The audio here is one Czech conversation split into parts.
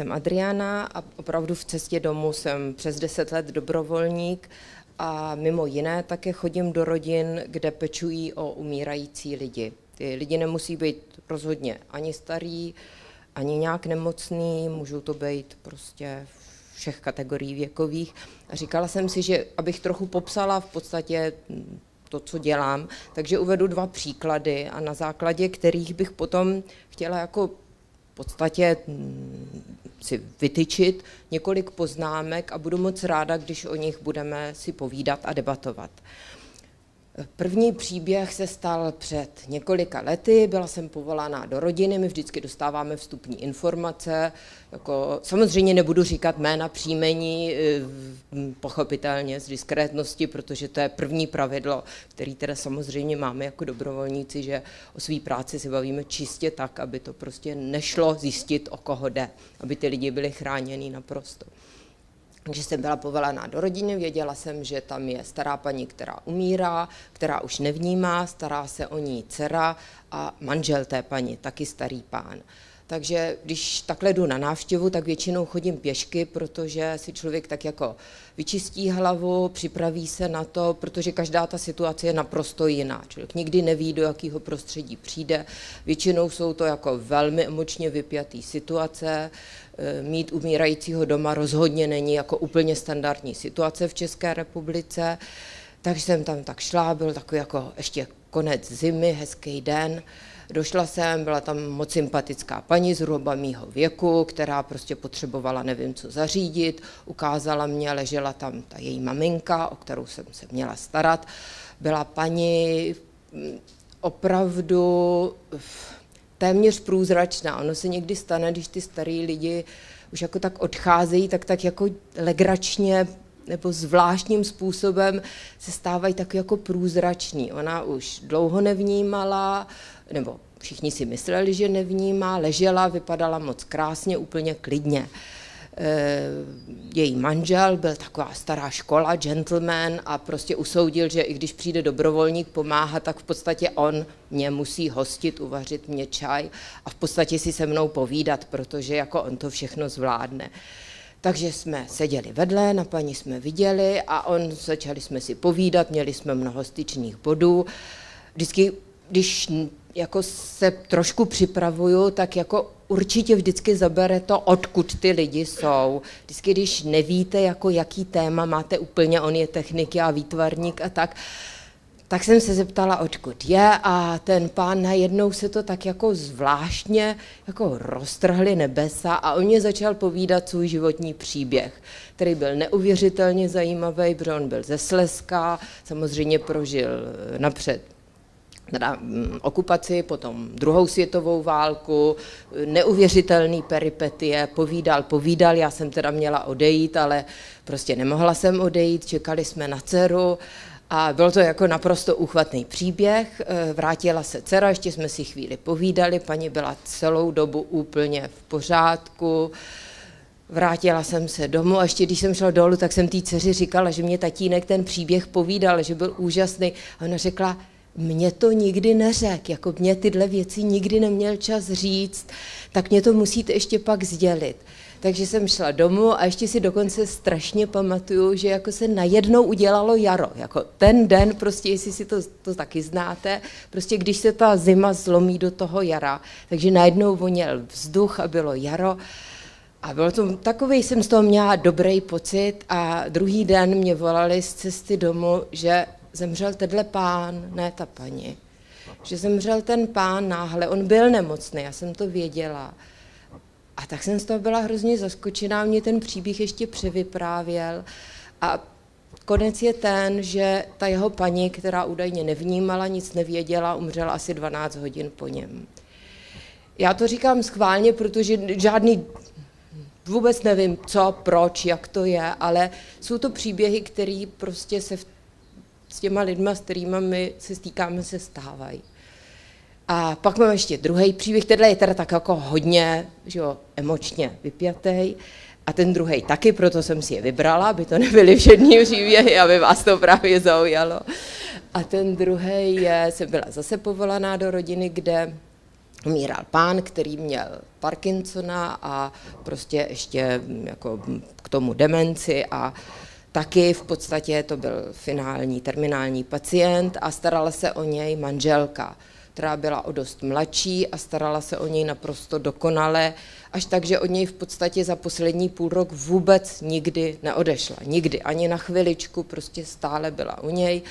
Jsem Adriana a opravdu v cestě domů jsem přes 10 let dobrovolník a mimo jiné také chodím do rodin, kde pečují o umírající lidi. Ty lidi nemusí být rozhodně ani starý, ani nějak nemocný, můžou to být prostě všech kategorií věkových. A říkala jsem si, že abych trochu popsala v podstatě to, co dělám, takže uvedu dva příklady a na základě kterých bych potom chtěla jako podstatě mm, si vytyčit několik poznámek a budu moc ráda, když o nich budeme si povídat a debatovat. První příběh se stal před několika lety, byla jsem povolána do rodiny, my vždycky dostáváme vstupní informace, jako, samozřejmě nebudu říkat jména příjmení, eh, pochopitelně z diskrétnosti, protože to je první pravidlo, který teda samozřejmě máme jako dobrovolníci, že o své práci si bavíme čistě tak, aby to prostě nešlo zjistit, o koho jde, aby ty lidi byli chráněni naprosto. Takže jsem byla povolená do rodiny, věděla jsem, že tam je stará paní, která umírá, která už nevnímá, stará se o ní dcera a manžel té paní, taky starý pán. Takže když takhle jdu na návštěvu, tak většinou chodím pěšky, protože si člověk tak jako vyčistí hlavu, připraví se na to, protože každá ta situace je naprosto jiná. Člověk nikdy neví, do jakého prostředí přijde. Většinou jsou to jako velmi emočně vypjatý situace. E, mít umírajícího doma rozhodně není jako úplně standardní situace v České republice. Takže jsem tam tak šla, byl takový jako ještě konec zimy, hezký den. Došla jsem, byla tam moc sympatická paní zhruba mýho věku, která prostě potřebovala nevím co zařídit, ukázala mě, ležela tam ta její maminka, o kterou jsem se měla starat. Byla paní mm, opravdu téměř průzračná. Ono se někdy stane, když ty starý lidi už jako tak odcházejí, tak tak jako legračně nebo zvláštním způsobem se stávají tak jako průzrační. Ona už dlouho nevnímala, nebo všichni si mysleli, že nevnímá, ležela, vypadala moc krásně, úplně klidně. E, její manžel byl taková stará škola, gentleman a prostě usoudil, že i když přijde dobrovolník pomáhat, tak v podstatě on mě musí hostit, uvařit mě čaj a v podstatě si se mnou povídat, protože jako on to všechno zvládne. Takže jsme seděli vedle, na paní jsme viděli a on, začali jsme si povídat, měli jsme mnoho styčných bodů. Vždycky, když jako se trošku připravuju, tak jako určitě vždycky zabere to, odkud ty lidi jsou. Vždycky, když nevíte, jako jaký téma máte úplně, on je technik, já výtvarník a tak, tak jsem se zeptala, odkud je a ten pán najednou se to tak jako zvláštně jako roztrhli nebesa a on mě začal povídat svůj životní příběh, který byl neuvěřitelně zajímavý, protože on byl ze Slezska, samozřejmě prožil napřed teda mm, okupaci, potom druhou světovou válku, neuvěřitelný peripetie, povídal, povídal, já jsem teda měla odejít, ale prostě nemohla jsem odejít, čekali jsme na dceru a byl to jako naprosto úchvatný příběh. Eh, vrátila se dcera, ještě jsme si chvíli povídali, paní byla celou dobu úplně v pořádku, Vrátila jsem se domů a ještě když jsem šla dolů, tak jsem té dceři říkala, že mě tatínek ten příběh povídal, že byl úžasný. A ona řekla, mě to nikdy neřek, jako mě tyhle věci nikdy neměl čas říct, tak mě to musíte ještě pak sdělit. Takže jsem šla domů a ještě si dokonce strašně pamatuju, že jako se najednou udělalo jaro. Jako ten den, prostě jestli si to, to taky znáte, prostě když se ta zima zlomí do toho jara, takže najednou voněl vzduch a bylo jaro. A bylo to takový, jsem z toho měla dobrý pocit a druhý den mě volali z cesty domů, že zemřel tenhle pán, ne ta paní, že zemřel ten pán náhle, on byl nemocný, já jsem to věděla. A tak jsem z toho byla hrozně zaskočená, mě ten příběh ještě převyprávěl a konec je ten, že ta jeho paní, která údajně nevnímala, nic nevěděla, umřela asi 12 hodin po něm. Já to říkám schválně, protože žádný vůbec nevím co, proč, jak to je, ale jsou to příběhy, které prostě se v, s těma lidma, s kterými my se stýkáme, se stávají. A pak mám ještě druhý příběh, který je teda tak jako hodně že jo, emočně vypjatý. A ten druhý taky, proto jsem si je vybrala, aby to nebyly všechny příběhy, aby vás to právě zaujalo. A ten druhý je, jsem byla zase povolaná do rodiny, kde umíral pán, který měl Parkinsona a prostě ještě jako k tomu demenci a taky v podstatě to byl finální, terminální pacient a starala se o něj manželka která byla o dost mladší a starala se o něj naprosto dokonale, až tak, že od něj v podstatě za poslední půl rok vůbec nikdy neodešla. Nikdy, ani na chviličku, prostě stále byla u něj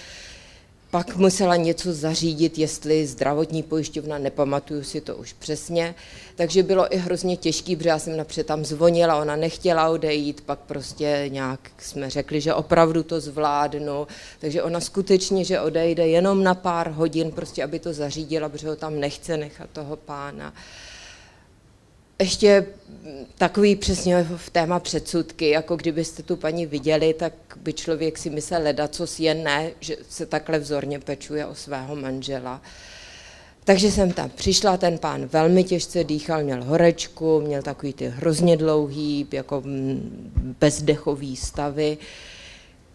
pak musela něco zařídit, jestli zdravotní pojišťovna, nepamatuju si to už přesně, takže bylo i hrozně těžký, protože já jsem napřed tam zvonila, ona nechtěla odejít, pak prostě nějak jsme řekli, že opravdu to zvládnu, takže ona skutečně, že odejde jenom na pár hodin, prostě aby to zařídila, protože ho tam nechce nechat toho pána ještě takový přesně v téma předsudky, jako kdybyste tu paní viděli, tak by člověk si myslel leda, co si jen ne, že se takhle vzorně pečuje o svého manžela. Takže jsem tam přišla, ten pán velmi těžce dýchal, měl horečku, měl takový ty hrozně dlouhý, jako bezdechový stavy.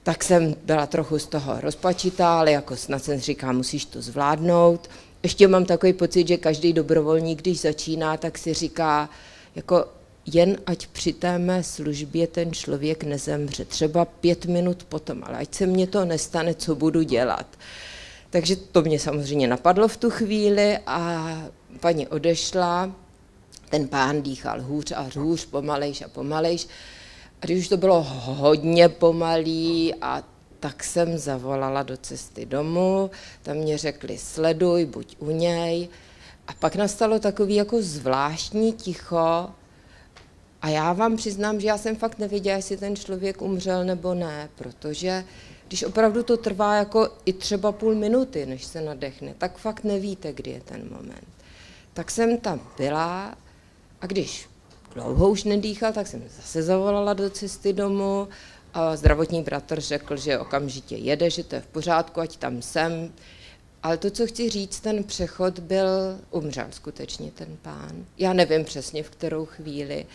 Tak jsem byla trochu z toho rozpačitá, ale jako snad jsem říká, musíš to zvládnout ještě mám takový pocit, že každý dobrovolník, když začíná, tak si říká, jako jen ať při té mé službě ten člověk nezemře, třeba pět minut potom, ale ať se mně to nestane, co budu dělat. Takže to mě samozřejmě napadlo v tu chvíli a paní odešla, ten pán dýchal hůř a hůř, pomalejš a pomalejš. A když už to bylo hodně pomalý a tak jsem zavolala do cesty domů, tam mě řekli sleduj, buď u něj. A pak nastalo takový jako zvláštní ticho a já vám přiznám, že já jsem fakt nevěděla, jestli ten člověk umřel nebo ne, protože když opravdu to trvá jako i třeba půl minuty, než se nadechne, tak fakt nevíte, kdy je ten moment. Tak jsem tam byla a když dlouho už nedýchal, tak jsem zase zavolala do cesty domů a zdravotní bratr řekl, že okamžitě jede, že to je v pořádku, ať tam jsem. Ale to, co chci říct, ten přechod byl, umřel skutečně ten pán. Já nevím přesně, v kterou chvíli,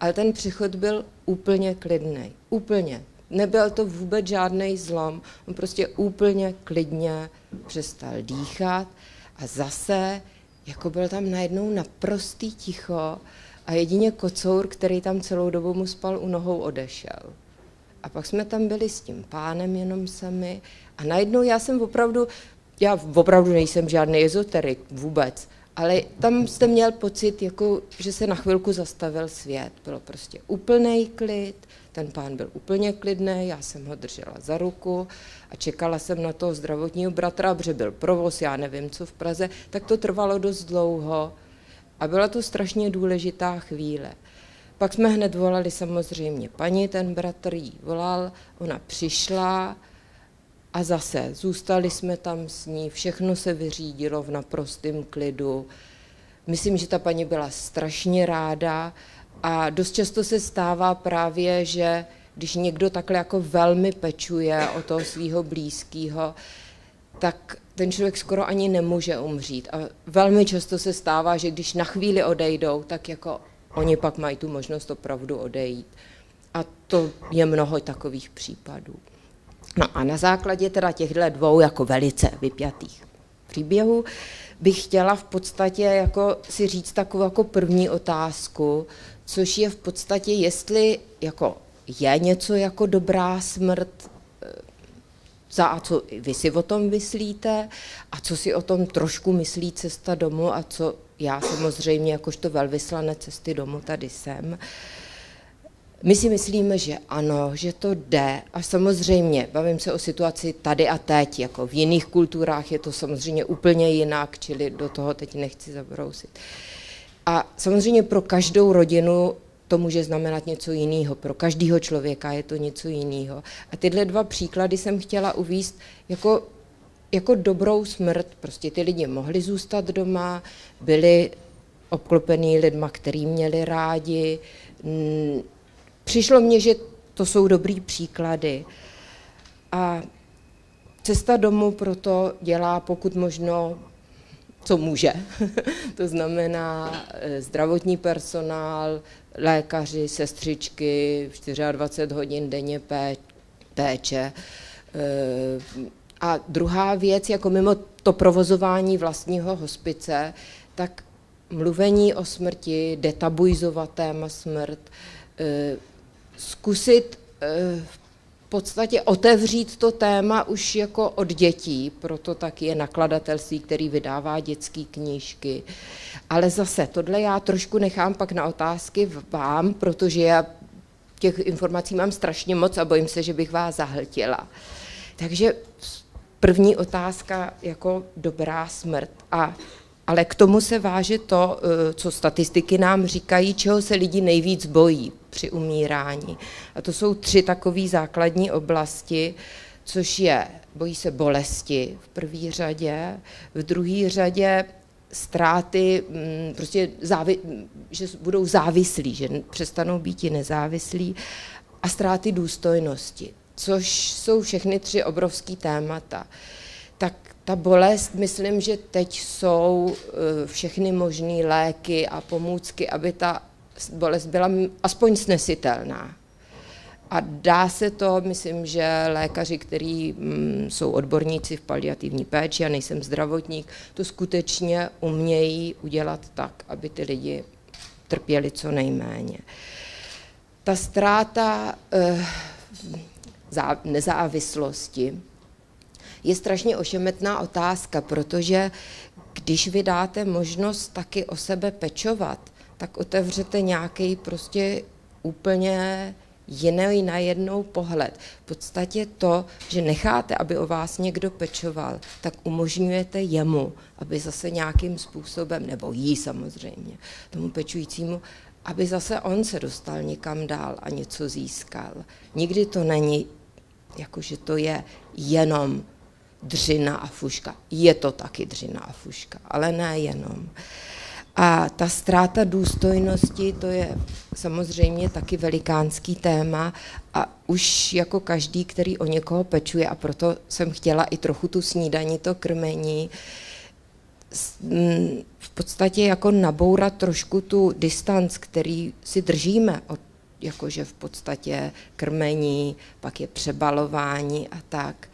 ale ten přechod byl úplně klidný. Úplně. Nebyl to vůbec žádný zlom. On prostě úplně klidně přestal dýchat a zase, jako byl tam najednou naprostý ticho a jedině kocour, který tam celou dobu mu spal u nohou, odešel. A pak jsme tam byli s tím pánem jenom sami a najednou já jsem opravdu, já opravdu nejsem žádný ezoterik vůbec, ale tam jste měl pocit, jako, že se na chvilku zastavil svět. Bylo prostě úplný klid, ten pán byl úplně klidný, já jsem ho držela za ruku a čekala jsem na toho zdravotního bratra, protože byl provoz, já nevím, co v Praze, tak to trvalo dost dlouho a byla to strašně důležitá chvíle. Pak jsme hned volali samozřejmě paní, ten bratr jí volal, ona přišla a zase zůstali jsme tam s ní, všechno se vyřídilo v naprostém klidu. Myslím, že ta paní byla strašně ráda a dost často se stává právě, že když někdo takhle jako velmi pečuje o toho svého blízkého, tak ten člověk skoro ani nemůže umřít. A velmi často se stává, že když na chvíli odejdou, tak jako oni pak mají tu možnost opravdu odejít. A to je mnoho takových případů. No a na základě teda těchto dvou jako velice vypjatých příběhů bych chtěla v podstatě jako si říct takovou jako první otázku, což je v podstatě, jestli jako je něco jako dobrá smrt, za a co vy si o tom myslíte a co si o tom trošku myslí cesta domů a co já samozřejmě jakožto velvyslané cesty domů tady jsem. My si myslíme, že ano, že to jde. A samozřejmě, bavím se o situaci tady a teď, jako v jiných kulturách je to samozřejmě úplně jinak, čili do toho teď nechci zabrousit. A samozřejmě pro každou rodinu to může znamenat něco jiného. Pro každého člověka je to něco jiného. A tyhle dva příklady jsem chtěla uvíst jako jako dobrou smrt. Prostě ty lidi mohli zůstat doma, byli obklopený lidma, který měli rádi. Přišlo mně, že to jsou dobrý příklady. A cesta domů proto dělá pokud možno co může. to znamená eh, zdravotní personál, lékaři, sestřičky, 24 hodin denně péče. Eh, a druhá věc, jako mimo to provozování vlastního hospice, tak mluvení o smrti, detabuizovat téma smrt, eh, zkusit podstatě otevřít to téma už jako od dětí, proto tak je nakladatelství, který vydává dětské knížky. Ale zase, tohle já trošku nechám pak na otázky vám, protože já těch informací mám strašně moc a bojím se, že bych vás zahltila. Takže první otázka jako dobrá smrt. A ale k tomu se váže to, eh, co statistiky nám říkají, čeho se lidi nejvíc bojí při umírání. A to jsou tři takové základní oblasti, což je, bojí se bolesti v první řadě, v druhé řadě ztráty, mm, prostě závi, že budou závislí, že přestanou být i nezávislí a ztráty důstojnosti, což jsou všechny tři obrovský témata. Ta bolest, myslím, že teď jsou eh, všechny možné léky a pomůcky, aby ta bolest byla aspoň snesitelná. A dá se to, myslím, že lékaři, kteří mm, jsou odborníci v paliativní péči, a nejsem zdravotník, to skutečně umějí udělat tak, aby ty lidi trpěli co nejméně. Ta ztráta eh, nezávislosti, je strašně ošemetná otázka, protože když vy dáte možnost taky o sebe pečovat, tak otevřete nějaký prostě úplně jiný na jednou pohled. V podstatě to, že necháte, aby o vás někdo pečoval, tak umožňujete jemu, aby zase nějakým způsobem, nebo jí samozřejmě, tomu pečujícímu, aby zase on se dostal někam dál a něco získal. Nikdy to není, jakože to je jenom dřina a fuška. Je to taky dřina a fuška, ale ne jenom. A ta ztráta důstojnosti, to je samozřejmě taky velikánský téma a už jako každý, který o někoho pečuje, a proto jsem chtěla i trochu tu snídaní, to krmení, v podstatě jako nabourat trošku tu distanc, který si držíme od jakože v podstatě krmení, pak je přebalování a tak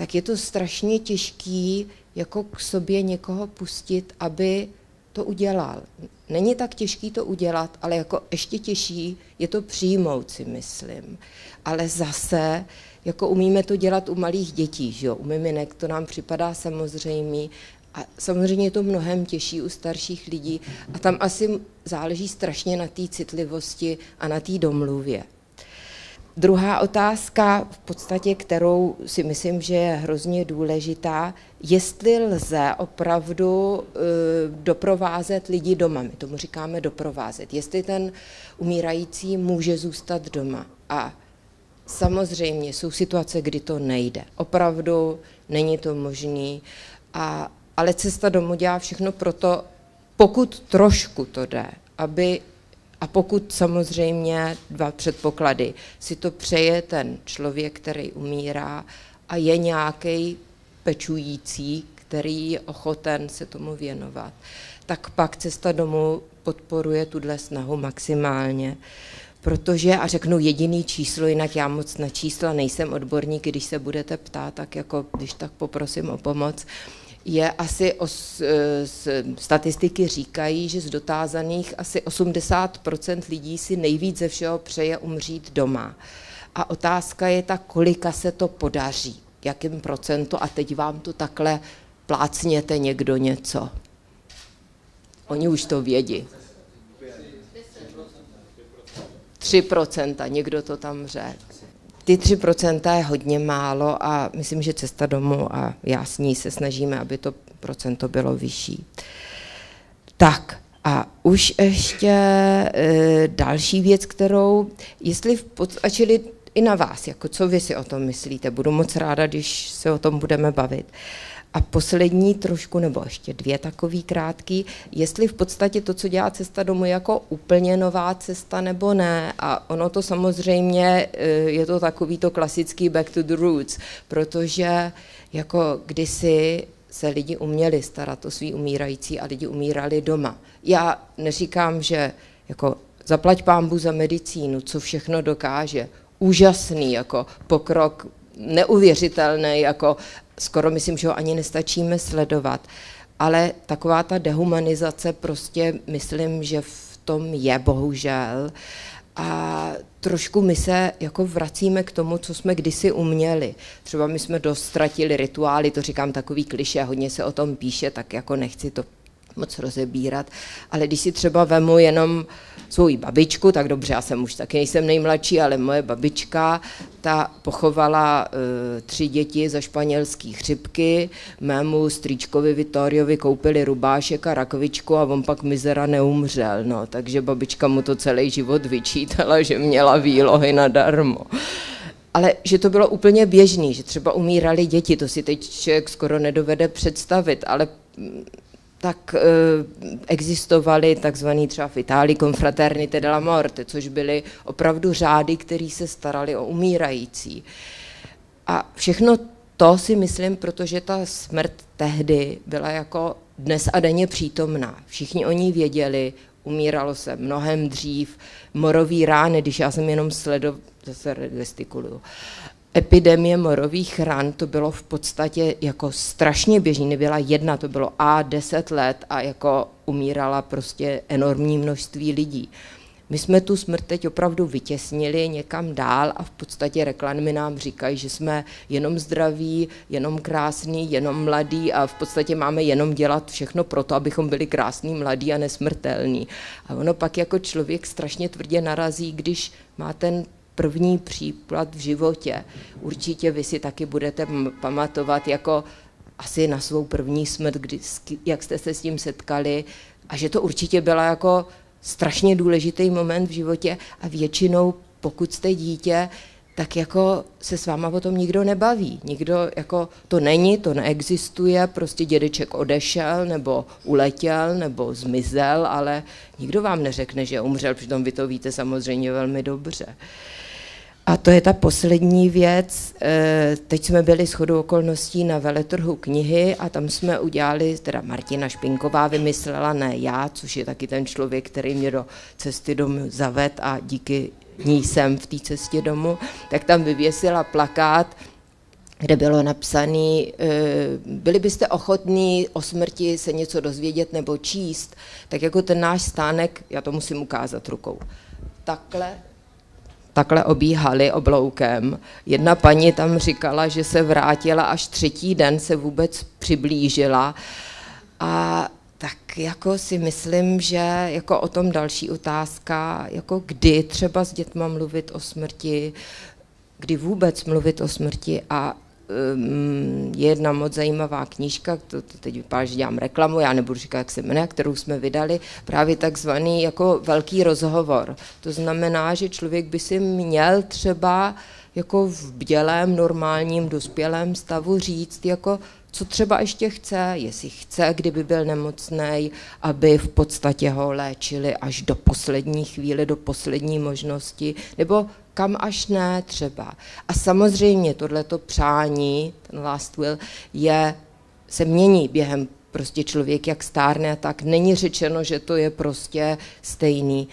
tak je to strašně těžký jako k sobě někoho pustit, aby to udělal. Není tak těžký to udělat, ale jako ještě těžší je to přijmout, si myslím. Ale zase, jako umíme to dělat u malých dětí, že jo? u miminek to nám připadá samozřejmý, a samozřejmě je to mnohem těžší u starších lidí a tam asi záleží strašně na té citlivosti a na té domluvě. Druhá otázka, v podstatě, kterou si myslím, že je hrozně důležitá, jestli lze opravdu e, doprovázet lidi doma. My tomu říkáme doprovázet. Jestli ten umírající může zůstat doma. A samozřejmě jsou situace, kdy to nejde. Opravdu není to možné. A, ale cesta domů dělá všechno proto, pokud trošku to jde, aby a pokud samozřejmě dva předpoklady, si to přeje ten člověk, který umírá a je nějaký pečující, který je ochoten se tomu věnovat, tak pak cesta domů podporuje tuhle snahu maximálně. Protože, a řeknu jediný číslo, jinak já moc na čísla nejsem odborník, když se budete ptát, tak jako když tak poprosím o pomoc, je asi, os, z, e, statistiky říkají, že z dotázaných asi 80% lidí si nejvíc ze všeho přeje umřít doma. A otázka je ta, kolika se to podaří, jakým procentu a teď vám to takhle plácněte někdo něco. Oni už to vědí. 3%, někdo to tam řekl. Ty 3% je hodně málo a myslím, že cesta domů a já s ní se snažíme, aby to procento bylo vyšší. Tak a už ještě e, další věc, kterou, jestli v podstatě i na vás, jako co vy si o tom myslíte, budu moc ráda, když se o tom budeme bavit. A poslední trošku, nebo ještě dvě takový krátký, jestli v podstatě to, co dělá cesta domů, je jako úplně nová cesta nebo ne. A ono to samozřejmě, eh, je to takový to klasický back to the roots, protože jako kdysi se lidi uměli starat o svý umírající a lidi umírali doma. Já neříkám, že jako zaplať pámbu za medicínu, co všechno dokáže. Úžasný jako pokrok, neuvěřitelný, jako skoro myslím, že ho ani nestačíme sledovat. Ale taková ta dehumanizace prostě myslím, že v tom je bohužel. A trošku my se jako vracíme k tomu, co jsme kdysi uměli. Třeba my jsme dost ztratili rituály, to říkám takový kliše, hodně se o tom píše, tak jako nechci to moc rozebírat, ale když si třeba vemu jenom svou babičku, tak dobře, já jsem už taky nejsem nejmladší, ale moje babička, ta pochovala uh, tři děti za španělský chřipky, mému strýčkovi Vitoriovi koupili rubášek a rakvičku a on pak mizera neumřel, no, takže babička mu to celý život vyčítala, že měla výlohy nadarmo. Ale že to bylo úplně běžný, že třeba umírali děti, to si teď člověk skoro nedovede představit, ale tak e, existovaly takzvané třeba v Itálii confraternite della morte, což byly opravdu řády, které se starali o umírající. A všechno to si myslím, protože ta smrt tehdy byla jako dnes a denně přítomná. Všichni o ní věděli, umíralo se mnohem dřív, morový rány, když já jsem jenom sledoval, zase gestikuluju, epidemie morových ran, to bylo v podstatě jako strašně běžný, nebyla jedna, to bylo a deset let a jako umírala prostě enormní množství lidí. My jsme tu smrt teď opravdu vytěsnili někam dál a v podstatě reklamy nám říkají, že jsme jenom zdraví, jenom krásný, jenom mladý a v podstatě máme jenom dělat všechno pro to, abychom byli krásný, mladý a nesmrtelný. A ono pak jako člověk strašně tvrdě narazí, když má ten první příklad v životě. Určitě vy si taky budete pamatovat jako asi na svou první smrt, kdy, jak jste se s tím setkali a že to určitě byla jako strašně důležitý moment v životě a většinou, pokud jste dítě, tak jako se s váma o tom nikdo nebaví. Nikdo jako to není, to neexistuje, prostě dědeček odešel nebo uletěl nebo zmizel, ale nikdo vám neřekne, že umřel, přitom vy to víte samozřejmě velmi dobře. A to je ta poslední věc. Eh, teď jsme byli s chodou okolností na veletrhu knihy a tam jsme udělali, teda Martina Špinková vymyslela, ne já, což je taky ten člověk, který mě do cesty domů zaved a díky ní jsem v té cestě domů, tak tam vyvěsila plakát, kde bylo napsané, eh, byli byste ochotní o smrti se něco dozvědět nebo číst, tak jako ten náš stánek, já to musím ukázat rukou, takhle takhle obíhali obloukem. Jedna paní tam říkala, že se vrátila až třetí den, se vůbec přiblížila. A tak jako si myslím, že jako o tom další otázka, jako kdy třeba s dětma mluvit o smrti, kdy vůbec mluvit o smrti a um, je jedna moc zajímavá knížka, to, to teď vypadá, že dělám reklamu, já nebudu říkat, jak se jmenuje, kterou jsme vydali, právě takzvaný jako velký rozhovor. To znamená, že člověk by si měl třeba jako v bdělém, normálním, dospělém stavu říct, jako co třeba ještě chce, jestli chce, kdyby byl nemocný, aby v podstatě ho léčili až do poslední chvíle, do poslední možnosti, nebo kam až ne třeba. A samozřejmě tohleto přání, ten last will, je, se mění během prostě člověk, jak stárne tak. Není řečeno, že to je prostě stejný.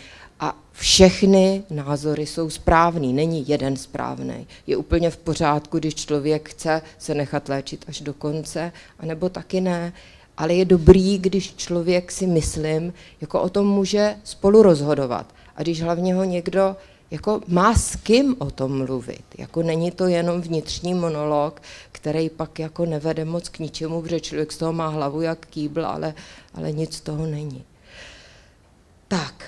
Všechny názory jsou správný, není jeden správný. Je úplně v pořádku, když člověk chce se nechat léčit až do konce, anebo taky ne. Ale je dobrý, když člověk si myslím, jako o tom může spolu rozhodovat. A když hlavně ho někdo jako má s kým o tom mluvit. Jako není to jenom vnitřní monolog, který pak jako nevede moc k ničemu, protože člověk z toho má hlavu jak kýbl, ale, ale nic z toho není. Tak.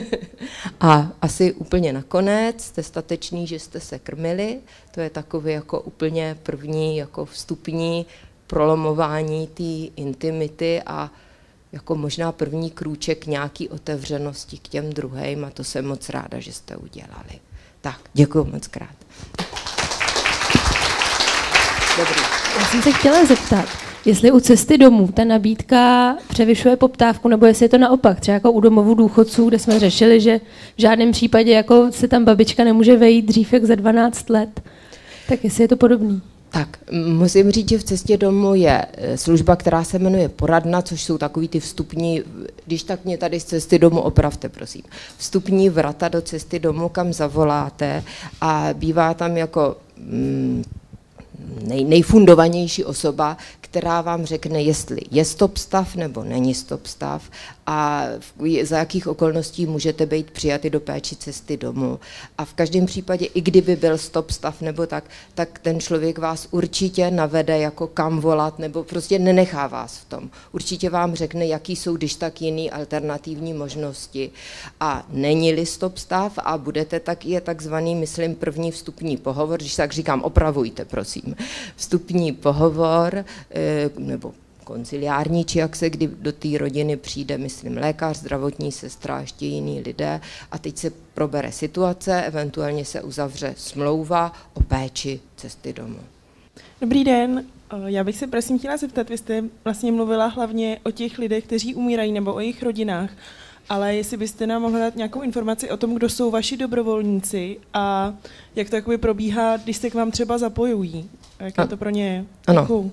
A asi úplně nakonec, jste statečný, že jste se krmili, to je takový jako úplně první jako vstupní prolomování té intimity a jako možná první krůček nějaký otevřenosti k těm druhým a to jsem moc ráda, že jste udělali. Tak, děkuji moc krát. Dobrý. Já jsem se chtěla zeptat, jestli u cesty domů ta nabídka převyšuje poptávku, nebo jestli je to naopak, třeba jako u domovů důchodců, kde jsme řešili, že v žádném případě jako se tam babička nemůže vejít dřív jak za 12 let. Tak jestli je to podobný. Tak, musím říct, že v cestě domů je e, služba, která se jmenuje poradna, což jsou takový ty vstupní, když tak mě tady z cesty domů opravte, prosím, vstupní vrata do cesty domů, kam zavoláte a bývá tam jako mm, nej, nejfundovanější osoba, která vám řekne, jestli je stop stav nebo není stop stav a za jakých okolností můžete být přijaty do péči cesty domů. A v každém případě, i kdyby byl stop stav nebo tak, tak ten člověk vás určitě navede jako kam volat nebo prostě nenechá vás v tom. Určitě vám řekne, jaký jsou když tak jiný alternativní možnosti. A není-li stop stav a budete tak, je takzvaný, myslím, první vstupní pohovor, když tak říkám, opravujte, prosím. Vstupní pohovor, eh, nebo konciliární, či jak se kdy do té rodiny přijde, myslím, lékař, zdravotní sestra, ještě jiní lidé a teď se probere situace, eventuálně se uzavře smlouva o péči cesty domů. Dobrý den, já bych se prosím chtěla zeptat, vy jste vlastně mluvila hlavně o těch lidech, kteří umírají nebo o jejich rodinách, ale jestli byste nám mohla dát nějakou informaci o tom, kdo jsou vaši dobrovolníci a jak to jakoby probíhá, když se k vám třeba zapojují. Jak je to pro ně? Ano. Děkuju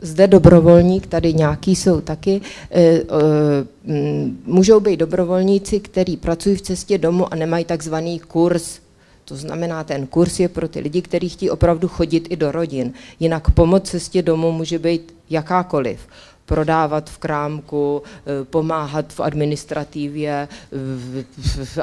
zde dobrovolník, tady nějaký jsou taky, e, e, můžou být dobrovolníci, kteří pracují v cestě domů a nemají takzvaný kurz. To znamená, ten kurz je pro ty lidi, kteří chtějí opravdu chodit i do rodin. Jinak pomoc cestě domů může být jakákoliv prodávat v krámku, eh, pomáhat v administrativě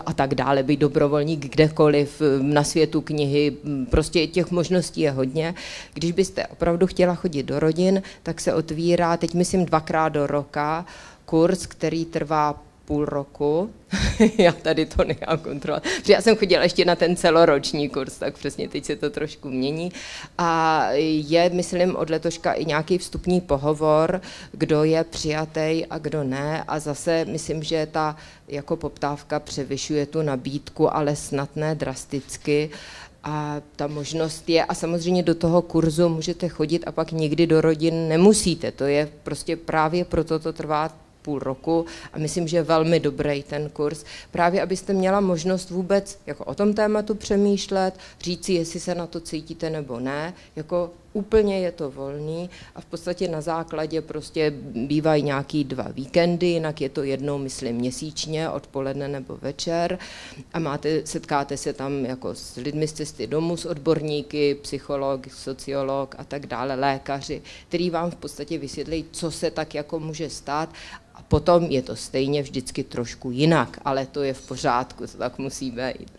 a tak dále, být dobrovolník kdekoliv eh, na světu knihy, prostě těch možností je hodně. Když byste opravdu chtěla chodit do rodin, tak se otvírá, teď myslím dvakrát do roka, kurz, který trvá půl roku. já tady to nechám kontrolovat. Protože já jsem chodila ještě na ten celoroční kurz, tak přesně teď se to trošku mění. A je, myslím, od letoška i nějaký vstupní pohovor, kdo je přijatý a kdo ne. A zase myslím, že ta jako poptávka převyšuje tu nabídku, ale snad ne drasticky. A ta možnost je, a samozřejmě do toho kurzu můžete chodit a pak nikdy do rodin nemusíte. To je prostě právě proto to trvá půl roku a myslím, že je velmi dobrý ten kurz, právě abyste měla možnost vůbec jako o tom tématu přemýšlet, říci, jestli se na to cítíte nebo ne, jako úplně je to volný a v podstatě na základě prostě bývají nějaký dva víkendy, jinak je to jednou, myslím, měsíčně, odpoledne nebo večer a máte, setkáte se tam jako s lidmi z cesty domů, s odborníky, psycholog, sociolog a tak dále, lékaři, který vám v podstatě vysvětlí, co se tak jako může stát a potom je to stejně vždycky trošku jinak, ale to je v pořádku, to tak musí být.